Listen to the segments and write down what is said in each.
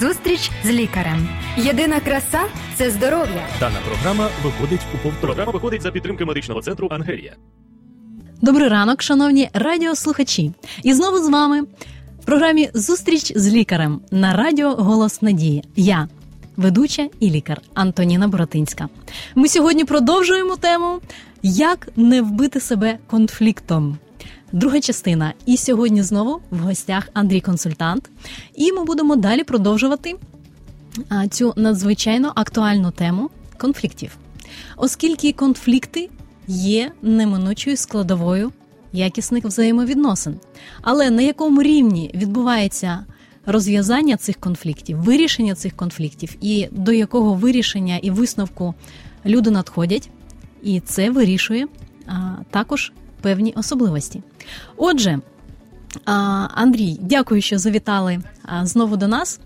Зустріч з лікарем. Єдина краса це здоров'я. Дана програма виходить у повтор. Програма виходить за підтримки медичного центру Ангелія. Добрий ранок, шановні радіослухачі. І знову з вами в програмі Зустріч з лікарем на радіо Голос Надії. Я, ведуча і лікар Антоніна Боротинська. Ми сьогодні продовжуємо тему Як не вбити себе конфліктом. Друга частина. І сьогодні знову в гостях Андрій Консультант. І ми будемо далі продовжувати цю надзвичайно актуальну тему конфліктів, оскільки конфлікти є неминучою складовою якісних взаємовідносин. Але на якому рівні відбувається розв'язання цих конфліктів, вирішення цих конфліктів, і до якого вирішення і висновку люди надходять, і це вирішує а, також певні особливості. Отже, Андрій, дякую, що завітали знову до нас.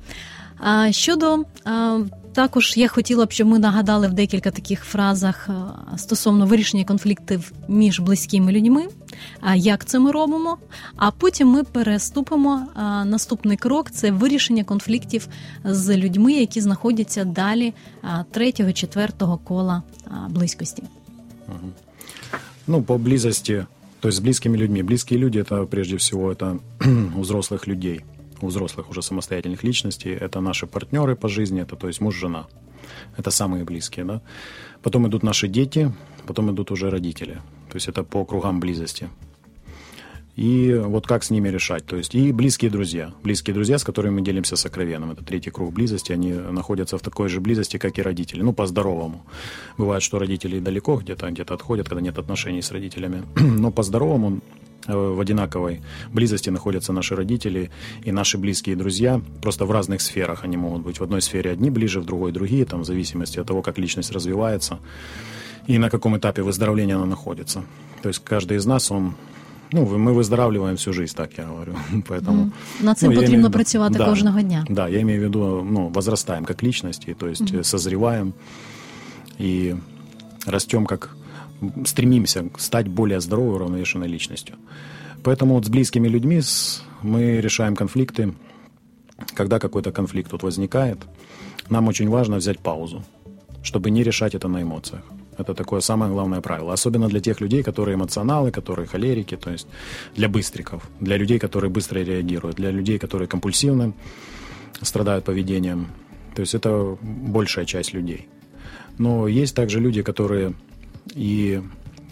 Щодо також я хотіла б, щоб ми нагадали в декілька таких фразах стосовно вирішення конфліктів між близькими людьми, як це ми робимо. А потім ми переступимо. Наступний крок це вирішення конфліктів з людьми, які знаходяться далі третього, четвертого кола близькості. Ну, по близости, то есть с близкими людьми. Близкие люди это прежде всего это у взрослых людей, у взрослых уже самостоятельных личностей. Это наши партнеры по жизни, это то есть муж, жена. Это самые близкие, да. Потом идут наши дети, потом идут уже родители. То есть это по кругам близости. И вот как с ними решать. То есть и близкие друзья. Близкие друзья, с которыми мы делимся сокровенным. Это третий круг близости. Они находятся в такой же близости, как и родители. Ну, по-здоровому. Бывает, что родители далеко где-то, где-то отходят, когда нет отношений с родителями. Но по-здоровому э, в одинаковой близости находятся наши родители и наши близкие друзья. Просто в разных сферах они могут быть. В одной сфере одни ближе, в другой другие, там, в зависимости от того, как личность развивается и на каком этапе выздоровления она находится. То есть каждый из нас, он ну, мы выздоравливаем всю жизнь, так я говорю. Поэтому, Над цим ну, потрібно имею працювати да, кожного дня. Да, я имею в виду, ну, возрастаем как личности, то есть э, созреваем и растем как стремимся стать более здоровой, уравновешенной личностью. Поэтому вот с близкими людьми мы решаем конфликты. Когда какой-то конфликт тут возникает, нам очень важно взять паузу, чтобы не решать это на эмоциях. Это такое самое главное правило. Особенно для тех людей, которые эмоционалы, которые холерики, то есть для быстриков, для людей, которые быстро реагируют, для людей, которые компульсивно страдают поведением. То есть это большая часть людей. Но есть также люди, которые и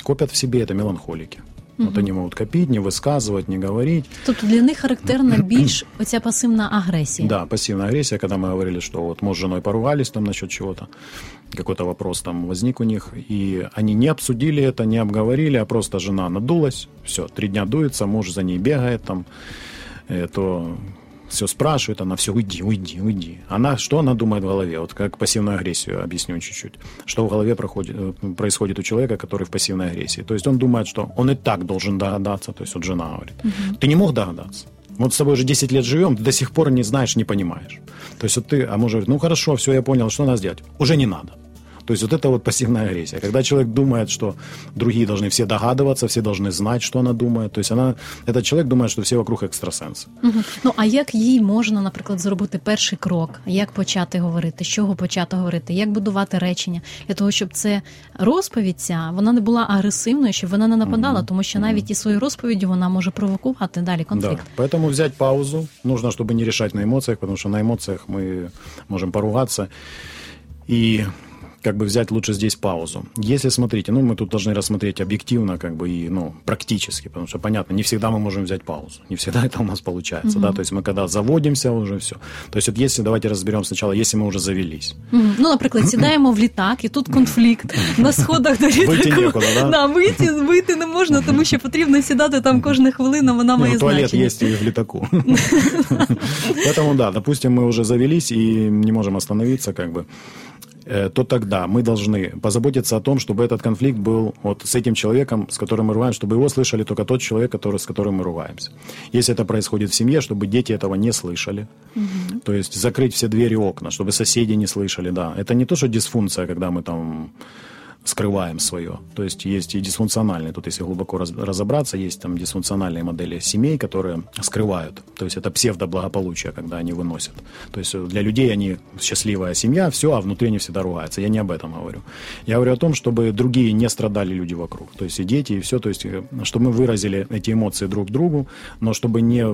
копят в себе это меланхолики. Вот они могут копить, не высказывать, не говорить. Тобто для них характерна більш оця пасивна агресія. Да, пассивная агрессия, когда мы говорили, что вот муж с женой поругались там насчет чего-то, какой-то вопрос там возник у них, и они не обсудили это, не обговорили, а просто жена надулась, все, три дня дуется, муж за ней бегает там, э, то все спрашивает, она все, уйди, уйди, уйди. Она, что она думает в голове? Вот как пассивную агрессию объясню чуть-чуть. Что в голове проходит, э, происходит у человека, который в пассивной агрессии. То есть он думает, что он и так должен догадаться. То есть вот жена говорит, ты не мог догадаться. Вот с тобой уже 10 лет живем, ты до сих пор не знаешь, не понимаешь. То есть вот ты, а муж говорит, ну хорошо, все, я понял, что надо сделать? Уже не надо. То есть вот это вот пассивная агрессия. Когда человек думает, что другие должны все догадываться, все должны знать, что она думает. То есть она, этот человек думает, что все вокруг экстрасенсы. Мгм. Ну а як їй можна, наприклад, зробити перший крок? Як почати говорити? З чого почати говорити? Як будувати речення для того, щоб це розповідь ця вона не була агресивною, щоб вона не нападала, тому що навіть і своєю розповіддю вона може провокувати далі конфлікт. Да. Поэтому взять паузу нужно, чтобы не решать на эмоциях, потому что на эмоциях мы можем поругаться. И как бы взять лучше здесь паузу. Если, смотрите, ну, мы тут должны рассмотреть объективно, как бы, и, ну, практически, потому что, понятно, не всегда мы можем взять паузу, не всегда это у нас получается, да, то есть мы когда заводимся уже все. То есть вот если, давайте разберем сначала, если мы уже завелись, Мгм. Ну, наприклад, сідаємо в літак, і тут конфлікт на сходах до літаку. Вийти нікуди, да? Да, вийти, вийти не можна, тому що потрібно сідати там кожна хвилина, вона має Ну, туалет значення. есть и в летаку. Поэтому да, допустим, мы уже завелись и не можем остановиться, как бы э, то тогда мы должны позаботиться о том, чтобы этот конфликт был вот с этим человеком, с которым мы ругаемся, чтобы его слышали только тот человек, который, с которым мы ругаемся. Если это происходит в семье, чтобы дети этого не слышали. То есть закрыть все двери и окна, чтобы соседи не слышали, да. Это не то, что дисфункция, когда мы там скрываем свое. То есть есть и дисфункциональные, тут если глубоко раз, разобраться, есть там дисфункциональные модели семей, которые скрывают. То есть это псевдоблагополучие, когда они выносят. То есть для людей они счастливая семья, все, а внутри они всегда ругаются. Я не об этом говорю. Я говорю о том, чтобы другие не страдали люди вокруг. То есть и дети, и все. То есть э, чтобы мы выразили эти эмоции друг другу, но чтобы не,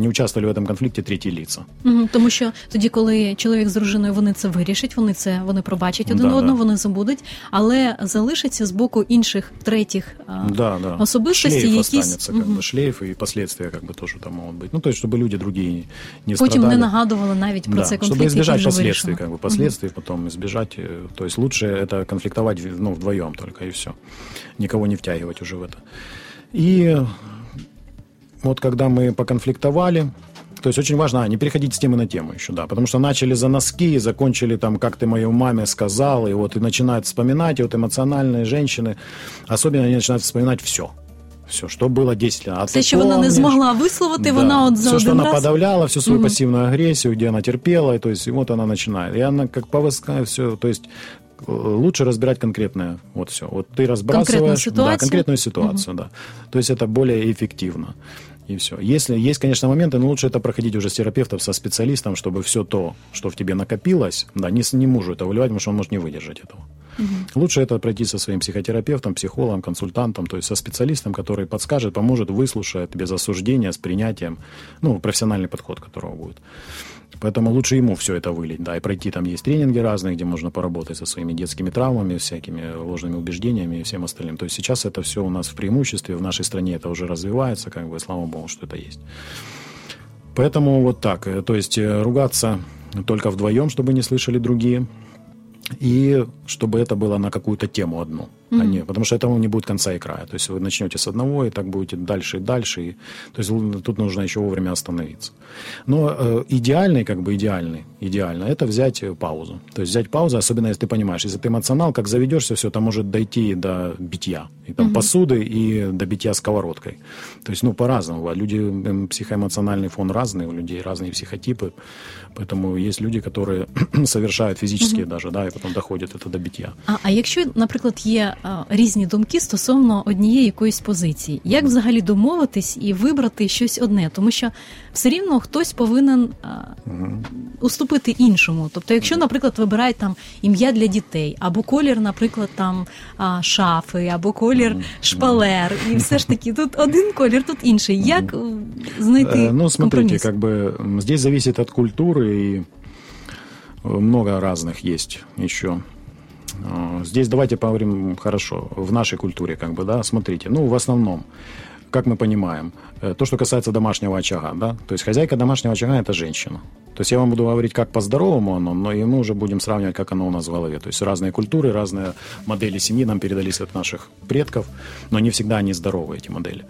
не участвовали в этом конфликте треті лица. Угу, тому що тоді, коли чоловік з дружиною вони це вирішать, вони це вони пробачать один Да, одного, да. вони забудуть, але залишиться з боку інших третіх а, Да, да. особистості, шлейф якісь останется, как Мгм. бы, шлейф и последствия как бы тоже там могут быть. Ну, то есть, чтобы люди другие не потім страдали. не нагадували навіть про да, цей чтобы конфлікт, який избежать вже последствий, вирішено. как бы, последствий потом избежать. э, То есть, лучше это конфликтовать ну, вдвоем только, и все. Никого не втягивать уже в это. И вот когда мы поконфликтовали, то есть очень важно а, не переходить с темы на тему еще, да, потому что начали за носки, закончили там, как ты моей маме сказал, и вот и начинают вспоминать, и вот эмоциональные женщины, особенно они начинают вспоминать все. Все, что было 10 лет. А Все, що вона не змогла висловити, Да. вона от за все, что один она раз подавляла, всю свою пассивную агрессию, где она терпела, и, то есть и вот она начинает. И она как повыскает все, то есть э, лучше разбирать конкретное, вот все. Вот ты разбрасываешь да, ситуацию? конкретную ситуацию, да. То есть это более эффективно. И все. Если есть, конечно, моменты, но лучше это проходить уже с терапевтом, со специалистом, чтобы все то, что в тебе накопилось, да, не, не мужу это выливать, потому что он может не выдержать этого. Лучше это пройти со своим психотерапевтом, психологом, консультантом, то есть со специалистом, который подскажет, поможет, выслушает без осуждения, с принятием, ну, профессиональный подход которого будет. Поэтому лучше ему все это вылить, да, и пройти там есть тренинги разные, где можно поработать со своими детскими травмами, всякими ложными убеждениями и всем остальным. То есть сейчас это все у нас в преимуществе, в нашей стране это уже развивается, как бы, слава богу, что это есть. Поэтому вот так, то есть э, ругаться только вдвоем, чтобы не слышали другие, и чтобы это было на какую-то тему одну, а не, потому что этому не будет конца и края. То есть вы начнете с одного, и так будете дальше и дальше. И, то есть тут нужно еще вовремя остановиться. Но э, идеальный, как бы идеальный, идеально, это взять э, паузу. То есть взять паузу, особенно если ты понимаешь, если ты эмоционал, как заведешься, все, это может дойти до битья. И там посуды, и до битья сковородкой. То есть, ну, по-разному. Люди, м, психоэмоциональный фон разный, у людей разные психотипы. Поэтому есть люди, которые совершают физические даже, да, и потом доходит это до битья. А, а якщо, наприклад, є різні думки стосовно однієї якоїсь позиції, як взагалі домовитись і вибрати щось одне? Тому що все рівно хтось повинен а, уступити іншому. Тобто, якщо, наприклад, вибирають там ім'я для дітей, або колір, наприклад, там а, шафи, або колір шпалер, і все ж таки тут один колір, тут інший. Як е, знайти Э, Ну, смотрите, компроміс? как бы м, здесь зависит от культуры и э, много разных есть еще. Э, Здесь давайте поговорим хорошо в нашей культуре, как бы, да, смотрите, ну, в основном, как мы понимаем, э, то, что касается домашнего очага, да, то есть хозяйка домашнего очага – это женщина. То есть я вам буду говорить, как по-здоровому оно, но и мы уже будем сравнивать, как оно у нас в голове. То есть разные культуры, разные модели семьи нам передались от наших предков, но не всегда они здоровы, эти модели.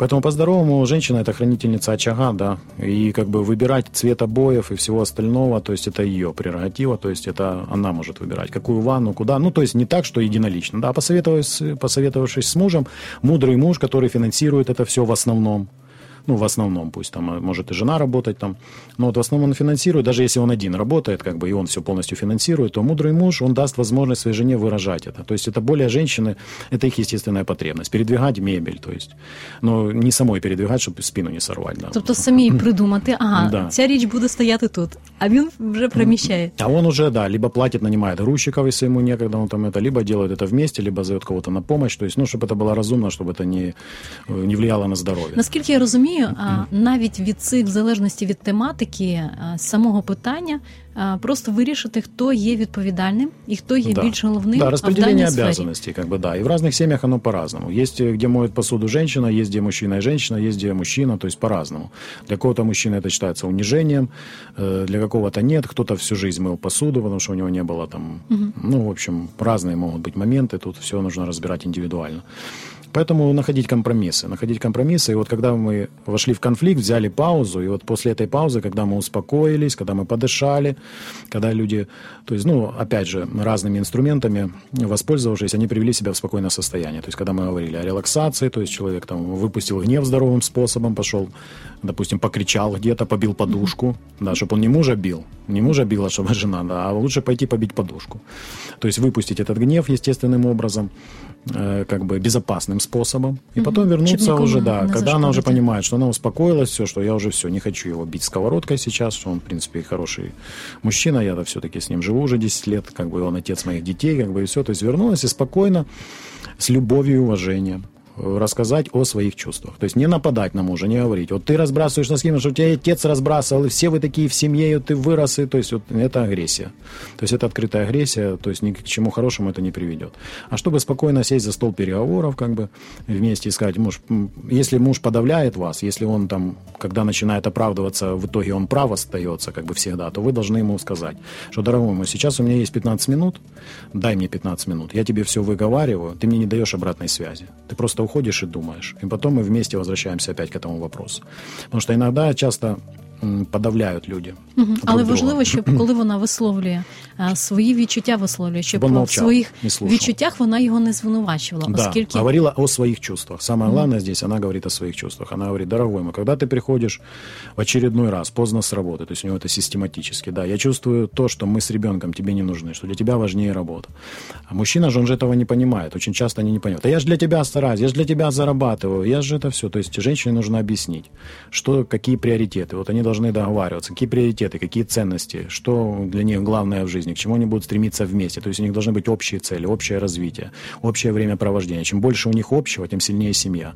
Поэтому по-здоровому женщина – это хранительница очага, да, и как бы выбирать цвет обоев и всего остального, то есть это ее прерогатива, то есть это она может выбирать, какую ванну, куда, ну, то есть не так, что единолично, да, посоветовавшись, посоветовавшись с мужем, мудрый муж, который финансирует это все в основном, ну, в основном, пусть там, а, может и жена работать там, но вот в основном он финансирует, даже если он один работает, как бы, и он все полностью финансирует, то мудрый муж, он даст возможность своей жене выражать это. То есть это более женщины, это их естественная потребность. Передвигать мебель, то есть, но не самой передвигать, чтобы спину не сорвать, да. Тобто самі придумати, ага, Да. ця річ буде стояти тут, а він вже приміщає. А он уже, да, либо платит, нанимает грузчиков, если ему некогда, он там это, либо делает это вместе, либо зовет кого-то на помощь, то есть, ну, чтобы это было разумно, чтобы это не, э, не влияло на здоровье. Наскільки я розумію, а, навіть від цих, в залежності від тематики, а, з самого питання, а, просто вирішити, хто є відповідальним і хто є Да. більш головним Да, а в распределение даній сфері. обязанностей, как бы, да. И в разных семьях оно по-разному. Есть, э, где моет посуду женщина, есть, где мужчина и женщина, есть, где мужчина, то есть по-разному. Для кого-то мужчина это считается унижением, э, для какого-то нет, кто-то всю жизнь мыл посуду, потому что у него не было там, ну, в общем, разные могут быть моменты, тут все нужно разбирать индивидуально. Поэтому находить компромиссы, находить компромиссы. И вот когда мы вошли в конфликт, взяли паузу, и вот после этой паузы, когда мы успокоились, когда мы подышали, когда люди, то есть, ну, опять же, разными инструментами воспользовавшись, они привели себя в спокойное состояние. То есть, когда мы говорили о релаксации, то есть человек там выпустил гнев здоровым способом, пошел, допустим, покричал где-то, побил подушку, да, чтобы он не мужа бил, Не мужа била, чтобы жена, да, а лучше пойти побить подушку. То есть выпустить этот гнев естественным образом, как бы безопасным способом, и потом вернуться уже, да, когда она уже понимает, что она успокоилась, все, что я уже все, не хочу его бить сковородкой сейчас, что он, в принципе, хороший мужчина, я-то все-таки с ним живу уже 10 лет, как бы он отец моих детей, как бы и все, то есть вернулась и спокойно, с любовью и уважением рассказать о своих чувствах. То есть не нападать на мужа, не говорить, вот ты разбрасываешь носки, что у тебя отец разбрасывал, и все вы такие в семье, и ты вырос, и то есть вот это агрессия. То есть это открытая агрессия, то есть ни к чему хорошему это не приведет. А чтобы спокойно сесть за стол переговоров, как бы вместе искать муж, если муж подавляет вас, если он там, когда начинает оправдываться, в итоге он прав остается, как бы всегда, то вы должны ему сказать, что, дорогой мой, сейчас у меня есть 15 минут, дай мне 15 минут, я тебе все выговариваю, ты мне не даешь обратной связи. Ты просто уходишь и думаешь. И потом мы вместе возвращаемся опять к этому вопросу. Потому что иногда часто подавляють люди. Угу. Але важливо, щоб коли вона висловлює а, свої відчуття, висловлює, щоб в своїх відчуттях вона його не звинувачувала. Да, оскільки... говорила о своих чувствах. Самое угу. главное здесь, она говорит о своих чувствах. Она говорит, дорогой мой, когда ты приходишь в очередной раз поздно с работы, то есть у него это систематически, да, я чувствую то, что мы с ребенком тебе не нужны, что для тебя важнее работа. А мужчина же, он же этого не понимает. Очень часто они не понимают. А я же для тебя стараюсь, я же для тебя зарабатываю, я же это все. То есть женщине нужно объяснить, что, какие приоритеты. Вот они должны договариваться, какие приоритеты, какие ценности, что для них главное в жизни, к чему они будут стремиться вместе. То есть у них должны быть общие цели, общее развитие, общее времяпровождение. Чем больше у них общего, тем сильнее семья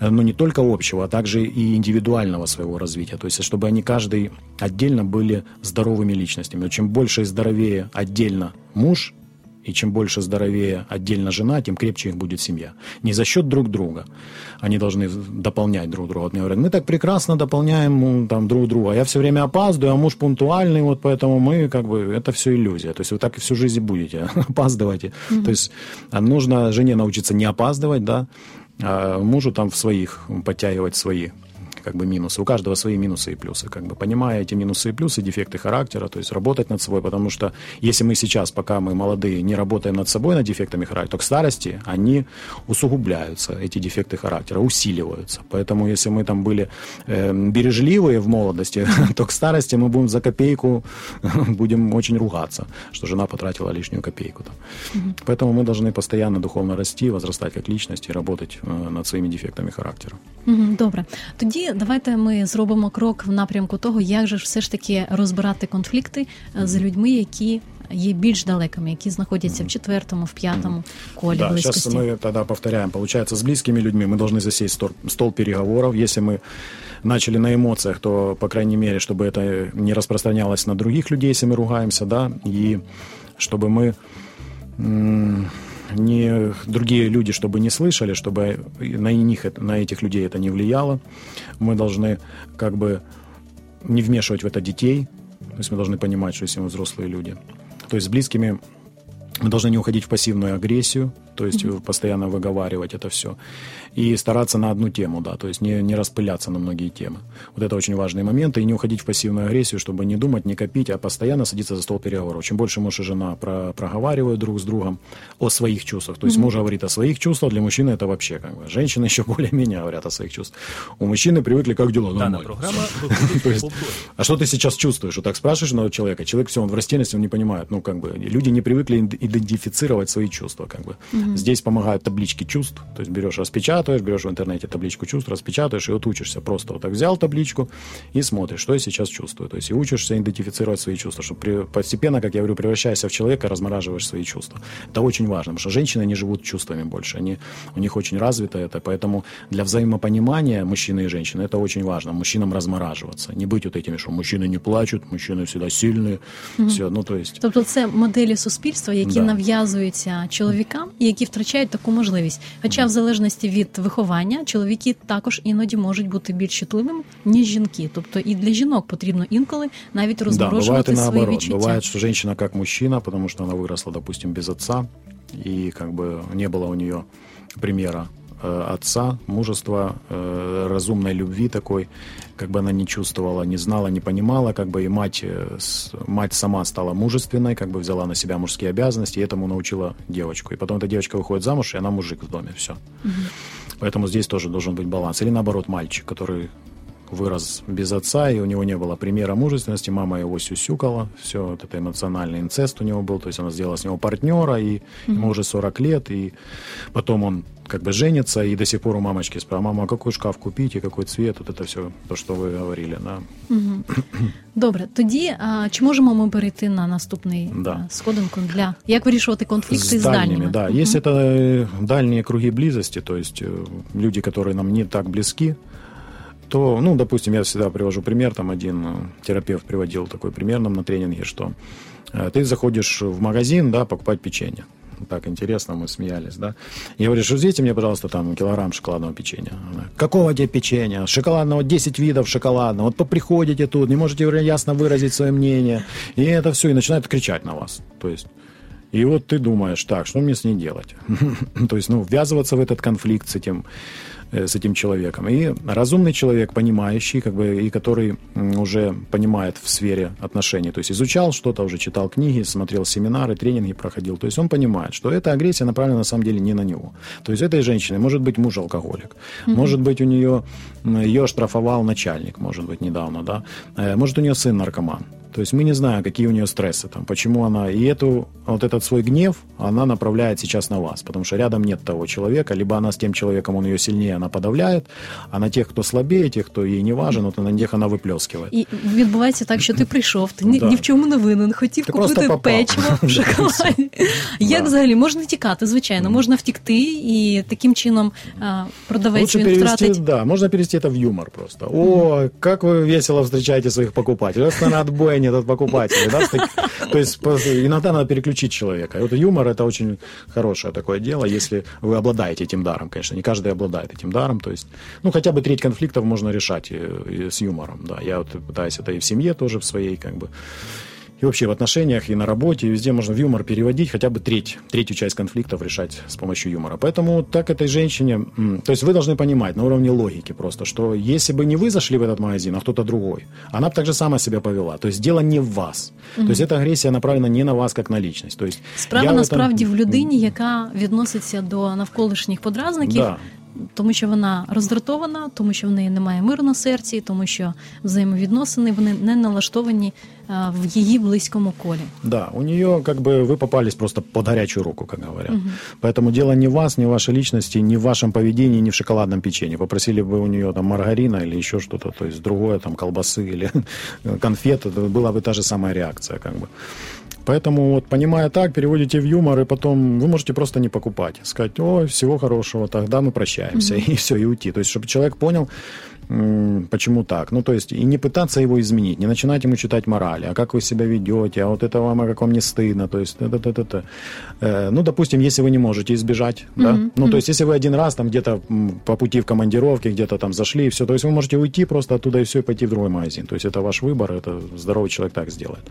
но ну, не только общего, а также и индивидуального своего развития. То есть, чтобы они каждый отдельно были здоровыми личностями. Но чем больше и здоровее отдельно муж и чем больше здоровее отдельно жена, тем крепче их будет семья. Не за счет друг друга. Они должны дополнять друг друга. Вот мне говорят, мы так прекрасно дополняем там, друг друга. Я все время опаздываю, а муж пунктуальный, вот поэтому мы как бы, это все иллюзия. То есть вы так и всю жизнь будете опаздывать. Mm-hmm. То есть а нужно жене научиться не опаздывать, да, а мужу там в своих подтягивать свои как бы минусы. У каждого свои минусы и плюсы. Как бы понимая эти минусы и плюсы, дефекты характера, то есть работать над собой, потому что если мы сейчас, пока мы молодые, не работаем над собой, над дефектами характера, то к старости они усугубляются, эти дефекты характера, усиливаются. Поэтому если мы там были э, бережливые в молодости, то к старости мы будем за копейку, будем очень ругаться, что жена потратила лишнюю копейку. Там. Угу. Поэтому мы должны постоянно духовно расти, возрастать как личность и работать э, над своими дефектами характера. Угу, добре. Тоді давайте ми зробимо крок в напрямку того, як же все ж таки розбирати конфлікти е, з людьми, які є більш далекими, які знаходяться в четвертому, в п'ятому колі да, близькости. Сейчас мы тогда повторяем. Получается, с близкими людьми мы должны засесть стол, стол переговоров. Если мы начали на эмоциях, то, по крайней мере, чтобы это не распространялось на других людей, если мы ругаемся, да, и чтобы мы не другие люди, чтобы не слышали, чтобы на них, на этих людей это не влияло. Мы должны как бы не вмешивать в это детей. То есть мы должны понимать, что если мы взрослые люди. То есть с близкими мы должны не уходить в пассивную агрессию, то есть mm-hmm. постоянно выговаривать это все. И стараться на одну тему, да, то есть не, не распыляться на многие темы. Вот это очень важные моменты. И не уходить в пассивную агрессию, чтобы не думать, не копить, а постоянно садиться за стол переговоров. Чем больше муж и жена про, проговаривают друг с другом о своих чувствах. То есть mm-hmm. муж говорит о своих чувствах, для мужчины это вообще как бы. Женщины еще более-менее говорят о своих чувствах. У мужчины привыкли, как дела, нормально. программа А что ты сейчас чувствуешь? Вот так спрашиваешь на человека, человек все, он в растерянности, он не понимает. Ну, как бы, люди не привыкли идентифицировать свои чувства, как бы. Mm-hmm. Здесь помогают таблички чувств. То есть берешь, распечатываешь, берешь в интернете табличку чувств, распечатываешь и вот учишься. Просто вот так взял табличку и смотришь, что я сейчас чувствую. То есть и учишься идентифицировать свои чувства, чтобы при, постепенно, как я говорю, превращаясь в человека, размораживаешь свои чувства. Это очень важно, потому что женщины, они живут чувствами больше. Они, у них очень развито это, поэтому для взаимопонимания мужчины и женщины это очень важно. Мужчинам размораживаться. Не быть вот этими, что мужчины не плачут, мужчины всегда сильные. Mm-hmm. Все, ну, то есть... Тобто це моделі суспільства, які да. нав'язуються чоловікам, які втрачають таку можливість. Хоча, в залежності від виховання, чоловіки також іноді можуть бути більш чутливими, ніж жінки. Тобто і для жінок потрібно інколи навіть розморожувати да, свої відчуття. Бывает, что женщина как мужчина, потому что она выросла, допустим, без отца, и как бы не было у нее примера Э, Отца, мужества, э, разумной любви такой, как бы она не чувствовала, не знала, не понимала, как бы и мать, э, мать сама стала мужественной, как бы взяла на себя мужские обязанности, и этому научила девочку. И потом эта девочка выходит замуж, и она мужик в доме, все. Угу. Поэтому здесь тоже должен быть баланс. Или наоборот, мальчик, который вырос без отца, и у него не было примера мужественности, мама его сюсюкала, все вот это эмоциональный инцест у него был, то есть она сделала с него партнера, и mm-hmm. ему уже 40 лет, и потом он как бы женится, и до сих пор у мамочки спрашивает, мама, а какой шкаф купить и какой цвет, вот это все, то, що ви говорили. Да. Угу. Добре, тоді а, чи можемо ми перейти на наступний да. сходинку для як вирішувати конфлікти з, з дальними? дальніми? Да. Угу. Если это дальние круги близости, то есть люди, которые нам не так близки, то, ну, допустим, я всегда привожу пример, там один терапевт приводил такой пример нам на тренинге, что ты заходишь в магазин, да, покупать печенье так интересно, мы смеялись, да. Я говорю, что взвесьте мне, пожалуйста, там килограмм шоколадного печенья. Какого тебе печенья? Шоколадного, 10 видов шоколадного. Вот приходите тут, не можете ясно выразить свое мнение. И это все, и начинают кричать на вас. То есть и вот ты думаешь, так, что мне с ней делать? То есть, ну, ввязываться в этот конфликт с этим Э, с этим человеком. И разумный человек, понимающий, как бы, и который уже понимает в сфере отношений, то есть изучал что-то, уже читал книги, смотрел семинары, тренинги проходил, то есть он понимает, что эта агрессия направлена на самом деле не на него. То есть этой женщины может быть муж алкоголик, mm-hmm. может быть у нее, ее оштрафовал начальник, может быть недавно, да, э, может у нее сын наркоман. То есть мы не знаем, какие у нее стрессы, там, почему она... И эту, вот этот свой гнев она направляет сейчас на вас, потому что рядом нет того человека, либо она с тем человеком, он ее сильнее, она подавляет, а на тех, кто слабее, тех, кто ей не важен, вот на них она выплескивает. І відбувається так, що ти прийшов, ти ні, да. ні в чому не винен, хотів ти купити печиво в шоколаді. Як да. взагалі можна тікати, звичайно, можна втікти і таким чином а, продавець Лучше він перевести, втратить. Да, можно перевести это в юмор просто. О, как вы весело встречаете своих покупателей. Это на отбоя нет от покупателей. Да? То есть иногда надо переключить человека. И вот юмор это очень хорошее такое дело, если вы обладаете этим даром, конечно. Не каждый обладает этим даром. То есть, ну, хотя бы треть конфликтов можно решать и, и с юмором. Да. Я вот пытаюсь это и в семье тоже в своей, как бы и вообще в отношениях, и на работе, и везде можно в юмор переводить, хотя бы треть, третью часть конфликтов решать с помощью юмора. Поэтому так этой женщине, то есть вы должны понимать на уровне логики просто, что если бы не вы зашли в этот магазин, а кто-то другой, она бы так же сама себя повела. То есть дело не в вас. Mm-hmm. То есть эта агрессия направлена не на вас, как на личность. То есть Справа насправді в людині, яка відноситься до навколишніх подразників, да. тому що вона роздратована, тому що в неї немає миру на серці, тому що взаємовідносини вони не налаштовані в її близькому колі. Да, у нее как бы вы попались просто под горячую руку, как говорят. Угу. Поэтому дело не в вас, не в вашей личности, не в вашем поведении, не в шоколадном печенье. Попросили бы у нее там маргарина или еще что-то, то есть другое, там колбасы или конфеты, была бы та же самая реакция, как бы. Поэтому вот понимая так, переводите в юмор, и потом вы можете просто не покупать. Сказать, о, всего хорошего, тогда мы прощаемся, mm-hmm. и все, и уйти. То есть, чтобы человек понял, почему так. Ну, то есть, и не пытаться его изменить, не начинать ему читать морали, а как вы себя ведете, а вот это вам, а как вам не стыдно, то есть, это, это, это. Э, ну, допустим, если вы не можете избежать, mm-hmm. да, ну, то есть, если вы один раз там где-то по пути в командировке, где-то там зашли, и все, то есть, вы можете уйти просто оттуда и все, и пойти в другой магазин. То есть, это ваш выбор, это здоровый человек так сделает.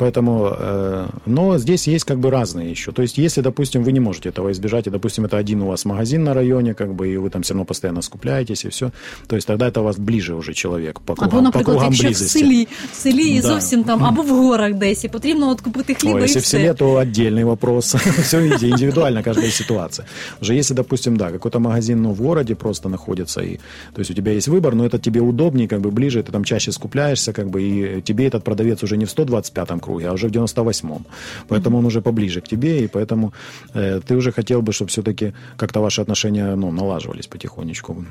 Поэтому, э, но здесь есть как бы разные еще. То есть, если, допустим, вы не можете этого избежать, и, допустим, это один у вас магазин на районе, как бы, и вы там все равно постоянно скупляетесь, и все, то есть тогда это у вас ближе уже чоловік по кругам, або, наприклад, по кругам якщо близости. в селі, в селі і да. зовсім там, або в горах десь, і потрібно от купити хліба Ой, і если все. в селе, то отдельный вопрос. все видите, индивидуально каждая ситуация. Уже если, допустим, да, какой-то магазин, ну, в городе просто находится, и, то есть у тебя есть выбор, но это тебе удобнее, как бы ближе, ты там чаще скупляешься, как бы, и тебе этот продавец уже не в 125-м круге, а уже в 98 восьмом. Поэтому mm-hmm. он уже поближе к тебе, и поэтому э, ты уже хотел бы, чтобы все-таки как-то ваши отношения ну, налаживались потихонечку.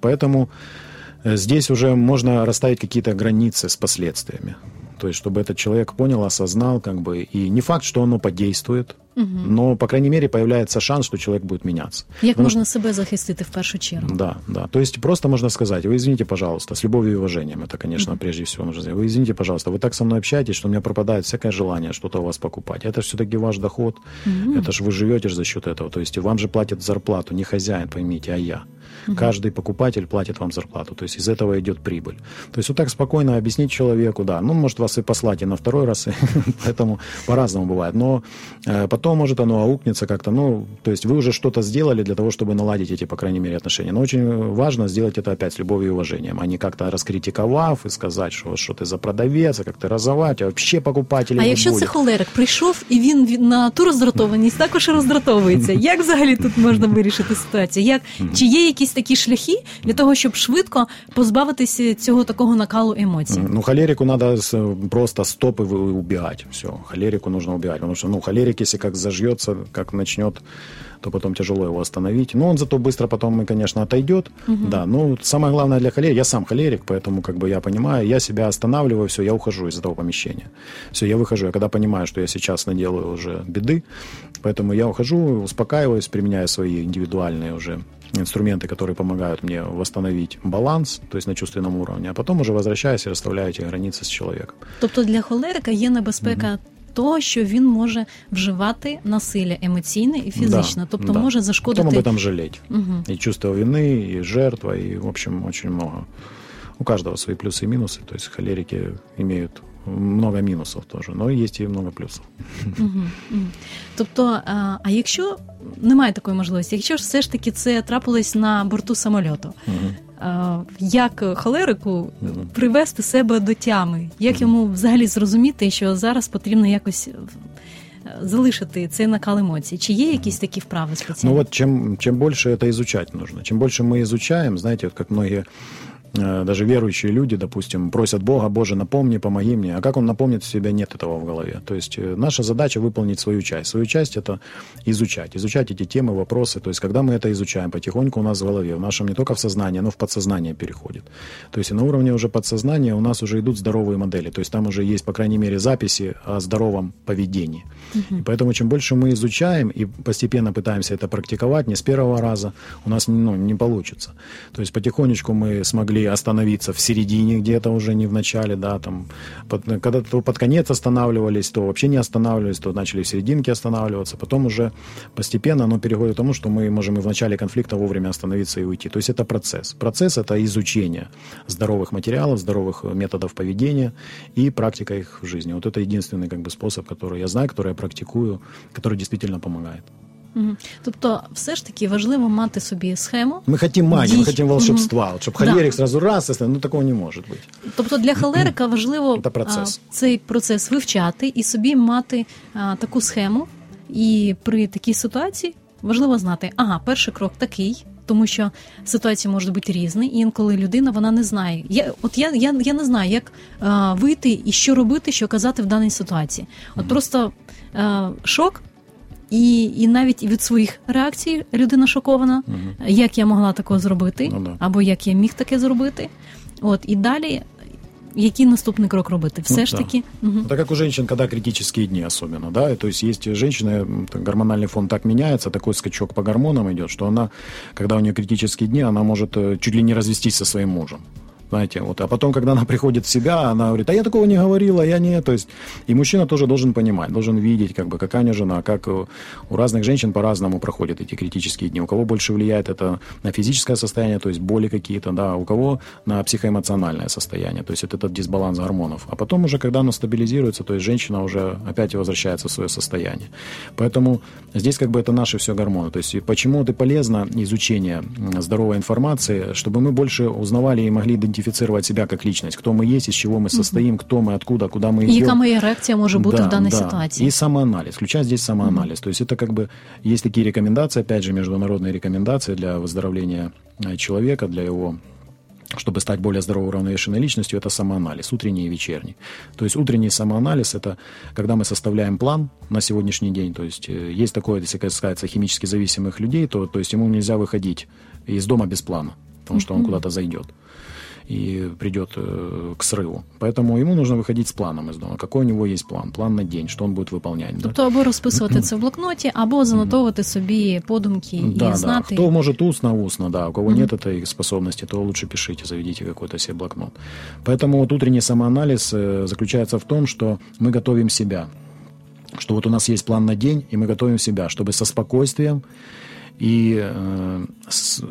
Поэтому э, здесь уже можно расставить какие-то границы с последствиями. То есть, чтобы этот человек понял, осознал, как бы, и не факт, что оно подействует, угу. но, по крайней мере, появляется шанс, что человек будет меняться. Як Потому можна что... себе захистити в першу чергу? Да, да. То есть просто можно сказать, вы извините, пожалуйста, с любовью и уважением, это, конечно, угу. прежде всего нужно сказать. Вы извините, пожалуйста, вы так со мной общаетесь, что у меня пропадает всякое желание что-то у вас покупать. Это же все-таки ваш доход, угу. это же вы живете за счет этого. То есть вам же платят зарплату не хозяин, поймите, а я. Угу. Каждый покупатель платит вам зарплату. То есть из этого идет прибыль. То есть вот так спокойно объяснить человеку, да, ну, может вас и послать и на второй раз, поэтому по-разному бывает. Но э, потом потом может оно аукнется как-то, ну, то есть вы уже что-то сделали для того, чтобы наладить эти, по крайней мере, отношения. Но очень важно сделать это опять с любовью и уважением, а не как-то раскритиковав и сказать, что что ты за продавець, а як ти роззавати, а вообще покупателей А не якщо буде. це холерик прийшов і він від- на ту роздратованість також роздратовується, як взагалі тут можна вирішити ситуацію? Як чи є якісь такі шляхи для того, щоб швидко позбавитися цього такого накалу емоцій? Ну, холерику надо с- просто стоп и убегать. Все, холерику нужно убегать. Потому что, ну, холерик, если как зажьется, как начнет, то потом тяжело его остановить. Но он зато быстро потом, конечно, отойдет. Да, ну, самое главное для холерика, я сам холерик, поэтому, как бы, я понимаю, я себя останавливаю, все, я ухожу из этого помещения. Все, я выхожу. Я когда понимаю, что я сейчас наделаю уже беды, поэтому я ухожу, успокаиваюсь, применяю свои индивидуальные уже инструменты, которые помогают мне восстановить баланс, то есть на чувственном уровне, а потом уже возвращаюсь и расставляю эти границы с человеком. Тобто для холерика є небезпека. Того, що він може вживати насилля емоційне і фізичне, Да, тобто да. може Потом зашкодити об этом жалеть. Мгм. И чувство вины, и жертва, и, в общем, очень много. У каждого свои плюсы и минусы. То есть холерики имеют много минусов тоже, но есть и много плюсов. Мгм, мгм. Тобто, а, а якщо немає такої можливості, якщо ж все ж таки це трапилось на борту самольоту, Мгм. а, як холерику Мгм. привести себе до тями? Як йому взагалі зрозуміти, що зараз потрібно якось е, залишити цей накал емоцій? Чи є якісь такі вправи спеціальні? Ну вот чем, чем больше это изучать нужно, чем больше мы изучаем, знаете, вот как многие э, Даже верующие люди, допустим, просят Бога, Боже, напомни, помоги мне. А как он напомнит, себя нет этого в голове. То есть э, наша задача выполнить свою часть. Свою часть это изучать, изучать эти темы, вопросы. То есть когда мы это изучаем, потихоньку у нас в голове, в нашем не только в сознании, но в подсознание переходит. То есть на уровне уже подсознания у нас уже идут здоровые модели. То есть там уже есть, по крайней мере, записи о здоровом поведении. И поэтому чем больше мы изучаем и постепенно пытаемся это практиковать, не с первого раза, у нас ну, не получится. То есть потихонечку мы смогли остановиться в середине где-то уже, не в начале, да, там, под, когда то под конец останавливались, то вообще не останавливались, то начали в серединке останавливаться, потом уже постепенно оно переходит к тому, что мы можем и в начале конфликта вовремя остановиться и уйти. То есть это процесс. Процесс – это изучение здоровых материалов, здоровых э, методов поведения и практика их в жизни. Вот это единственный как бы, способ, который я знаю, который я практикую, который действительно помогает. Мгм. Тобто, все ж таки важливо мати собі схему. Мы хотим магии, мы Дий. хотим волшебства. Вот, чтобы Да. холерик сразу раз, и ну такого не может быть. Тобто для холерика важливо Це процес. а, цей процес вивчати і собі мати а, таку схему. І при такій ситуації важливо знати, ага, перший крок такий. Тому що ситуації можуть бути різні, і інколи людина вона не знає. Я от я, я, я не знаю, як а, вийти і що робити, що казати в даній ситуації. От просто а, шок, і, і навіть від своїх реакцій людина шокована, як я могла такого зробити, Ну да. або як я міг таке зробити. От і далі, який наступний крок робити? Все Ну, ж да. таки. Мгм. Это как у женщин, когда критические дни особенно, да, то есть есть женщины, м, так, гормональный фон так меняется, такой скачок по гормонам идет, что она, когда у нее критические дни, она может э, чуть ли не развестись со своим мужем. Знаете, вот, а потом, когда она приходит в себя, она говорит, а я такого не говорила, я не, то есть, и мужчина тоже должен понимать, должен видеть, как бы, какая у него жена, как э, у разных женщин по-разному проходят эти критические дни. У кого больше влияет это на физическое состояние, то есть боли какие-то, да, у кого на психоэмоциональное состояние, то есть это этот дисбаланс гормонов. А потом уже, когда оно стабилизируется, то есть женщина уже опять возвращается в свое состояние. Поэтому здесь как бы это наши все гормоны. То есть почему это полезно изучение здоровой информации, чтобы мы больше узнавали и могли идентифицировать себя как личность, кто мы есть, из чего мы состоим, кто мы, откуда, куда мы І идем. яка моя реакція може бути Да, в даній да. ситуації? И самоанализ, включая здесь самоанализ. То есть это как бы есть такие рекомендации, опять же, международные рекомендации для выздоровления э, человека, для его чтобы стать более здоровой, уравновешенной личностью, это самоанализ, утренний и вечерний. То есть утренний самоанализ – это когда мы составляем план на сегодняшний день. То есть э, есть такое, если касается химически зависимых людей, то, то есть ему нельзя выходить из дома без плана, потому что он куда-то зайдет и придет э, к срыву. Поэтому ему нужно выходить с планом из дома. Какой у него есть план? План на день, что он будет выполнять. да? Тобто або розписувати це в блокноті, або занотовувати собі подумки і Да, да. знати. Кто может устно-устно, да. У кого нет этой способности, то лучше пишите, заведите какой-то себе блокнот. Поэтому вот утренний самоанализ э, заключается в том, что мы готовим себя. Что вот у нас есть план на день, и мы готовим себя, чтобы со спокойствием и э, с-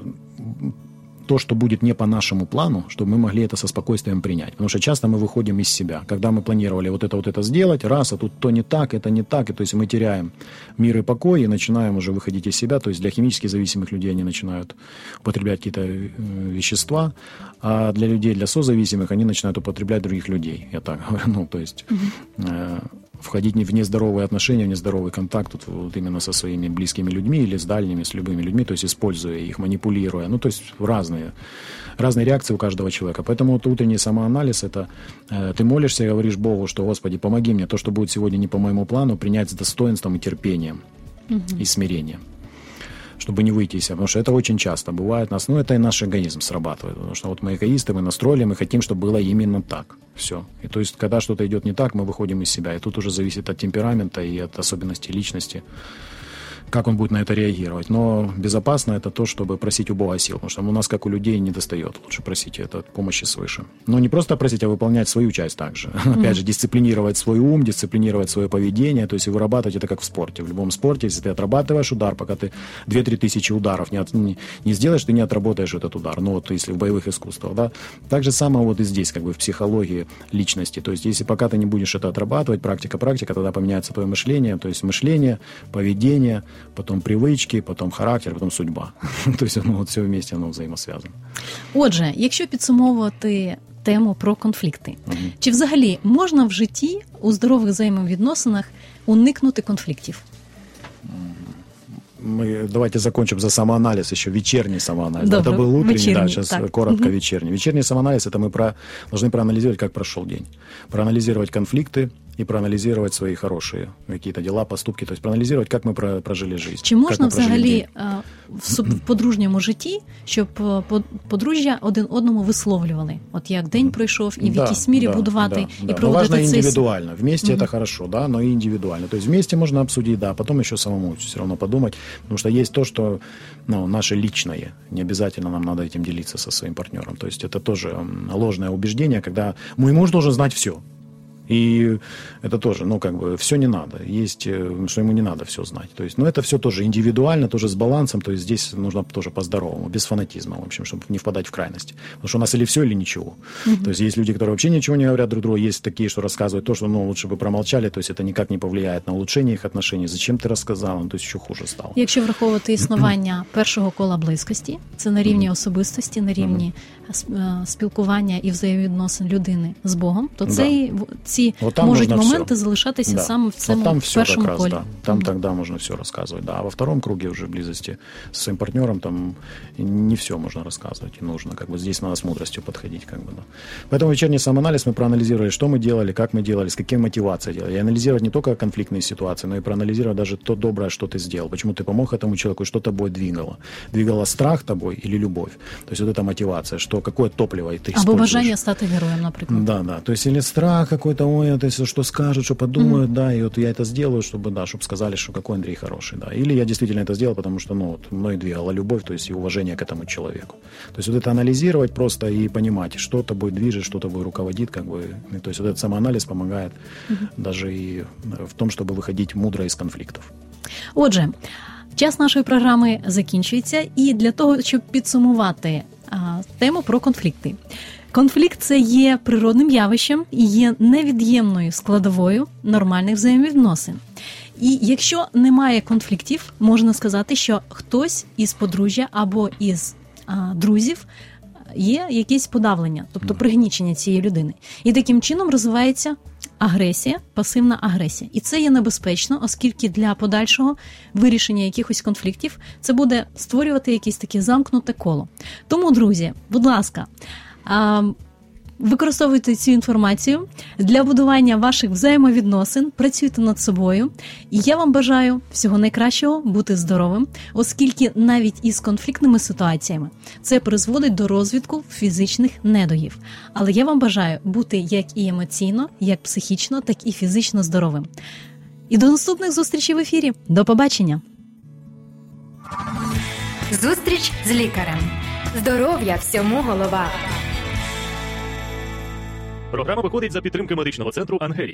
то, что будет не по нашему плану, чтобы мы могли это со спокойствием принять. Потому что часто мы выходим из себя. Когда мы планировали вот это, вот это сделать, раз, а тут то не так, это не так, и то есть мы теряем мир и покой и начинаем уже выходить из себя. То есть для химически зависимых людей они начинают употреблять какие-то э, вещества, а для людей, для созависимых, они начинают употреблять других людей. Я так говорю. Ну, то есть э, входить в нездоровые отношения, в нездоровый контакт вот, вот именно со своими близкими людьми или с дальними, с любыми людьми, то есть используя их, манипулируя. Ну, то есть разные, разные реакции у каждого человека. Поэтому вот утренний самоанализ – это э, ты молишься и говоришь Богу, что, Господи, помоги мне то, что будет сегодня не по моему плану, принять с достоинством и терпением и смирением чтобы не выйти из себя. Потому что это очень часто бывает нас. Ну, это и наш эгоизм срабатывает. Потому что вот мы эгоисты, мы настроили, мы хотим, чтобы было именно так. Все. И то есть, когда что-то идет не так, мы выходим из себя. И тут уже зависит от темперамента и от особенностей личности как он будет на это реагировать. Но безопасно это то, чтобы просить у Бога сил, потому что у нас, как у людей, не достает. Лучше просить это помощи свыше. Но не просто просить, а выполнять свою часть также. Mm-hmm. Опять же, дисциплинировать свой ум, дисциплинировать свое поведение, то есть вырабатывать это как в спорте. В любом спорте, если ты отрабатываешь удар, пока ты 2-3 тысячи ударов не, от, не, не сделаешь, ты не отработаешь этот удар. Ну вот если в боевых искусствах, да. Так же самое вот и здесь, как бы в психологии личности. То есть если пока ты не будешь это отрабатывать, практика, практика, тогда поменяется твое мышление, то есть мышление, поведение, потом привички, потом характер, потом судьба. То есть ну, от все вместе воно взаємосв'язано. Отже, якщо підсумовувати тему про конфлікти, угу. чи взагалі можна в житті у здорових взаємовідносинах уникнути конфліктів? мы давайте закончим за самоанализ еще вечерний самоанализ. Добрый. Это был утренний, вечерний, да, сейчас так. коротко угу. вечерний. Вечерний самоанализ это мы про, должны проанализировать, как прошел день, проанализировать конфликты, и проанализировать свои хорошие какие-то дела, поступки, то есть проанализировать, как ми прожили жизнь. Чи можна взагалі в подружньому житті, щоб подружжя один одному висловлювали? От як день пройшов, і в да, якійсь мірі да, будувати да, і проводити важно индивидуально. Вместе это хорошо, да, но и индивидуально. То есть вместе можно обсудить, да, потом еще самому все равно подумать, потому что есть то, что ну, наше личное, не обязательно нам надо этим делиться со своим партнером. То есть это тоже ложное убеждение, когда мой муж должен знать все. И это тоже, ну, как бы, все не надо. Есть, э, что ему не надо все знать. То есть, ну, это все тоже индивидуально, тоже с балансом. То есть, здесь нужно тоже по-здоровому, без фанатизма, в общем, чтобы не впадать в крайность. Потому что у нас или все, или ничего. Mm-hmm. То есть, есть люди, которые вообще ничего не говорят друг другу, есть такие, что рассказывают то, что, ну, лучше бы промолчали, то есть, это никак не повлияет на улучшение их отношений. Зачем ти розказала? Ну, то есть, що хуже стало. Якщо враховувати існування першого кола близькості, це на рівні особистості, на рівні спілкування і взаємовідносин людини з Богом, то це да. ці вот можуть моменти все. залишатися да. саме в цьому вот там все першому раз, колі. Да. Там mm-hmm. тогда можно все рассказывать. Да. А во втором круге уже близости с своим партнером там не все можно рассказывать и нужно. Как бы здесь надо с мудростью подходить. Как бы, да. Поэтому вечерний самоанализ мы проанализировали, что мы делали, как мы делали, с какими мотивацией делали. И анализировать не только конфликтные ситуации, но и проанализировать даже то доброе, что ты сделал, почему ты помог этому человеку, что тобой двигало. Двигало страх тобой или любовь. То есть вот эта мотивация, что какое топливо ты используешь. Або бажання стати героем, например. Да, да. То есть или страх какой-то, ой, то есть что скажут, что подумают, mm-hmm. да, и вот я это сделаю, чтобы, да, чтобы сказали, что какой Андрей хороший, да. Или я действительно это сделал, потому что, ну, вот, мной двигала любовь, то есть и уважение к этому человеку. То есть вот это анализировать просто и понимать, что тобой движет, что тобой руководит, как бы, и, то есть вот этот самоанализ помогает mm-hmm. даже и в том, чтобы выходить мудро из конфликтов. Отже, час нашої програми закінчується, і для того, щоб підсумувати а, тему про конфлікти. Конфлікт це є природним явищем і є невід'ємною складовою нормальних взаємовідносин. І якщо немає конфліктів, можна сказати, що хтось із подружжя або із а, друзів є якесь подавлення, тобто пригнічення цієї людини. І таким чином розвивається агресія, пасивна агресія. І це є небезпечно, оскільки для подальшого вирішення якихось конфліктів це буде створювати якесь таке замкнуте коло. Тому, друзі, будь ласка. Використовуйте цю інформацію для будування ваших взаємовідносин, працюйте над собою, і я вам бажаю всього найкращого бути здоровим, оскільки навіть із конфліктними ситуаціями це призводить до розвитку фізичних недоїв. Але я вам бажаю бути як і емоційно, як психічно, так і фізично здоровим. І до наступних зустрічей в ефірі. До побачення! Зустріч з лікарем. Здоров'я всьому голова. Програма виходить за підтримки медичного центру Ангелі.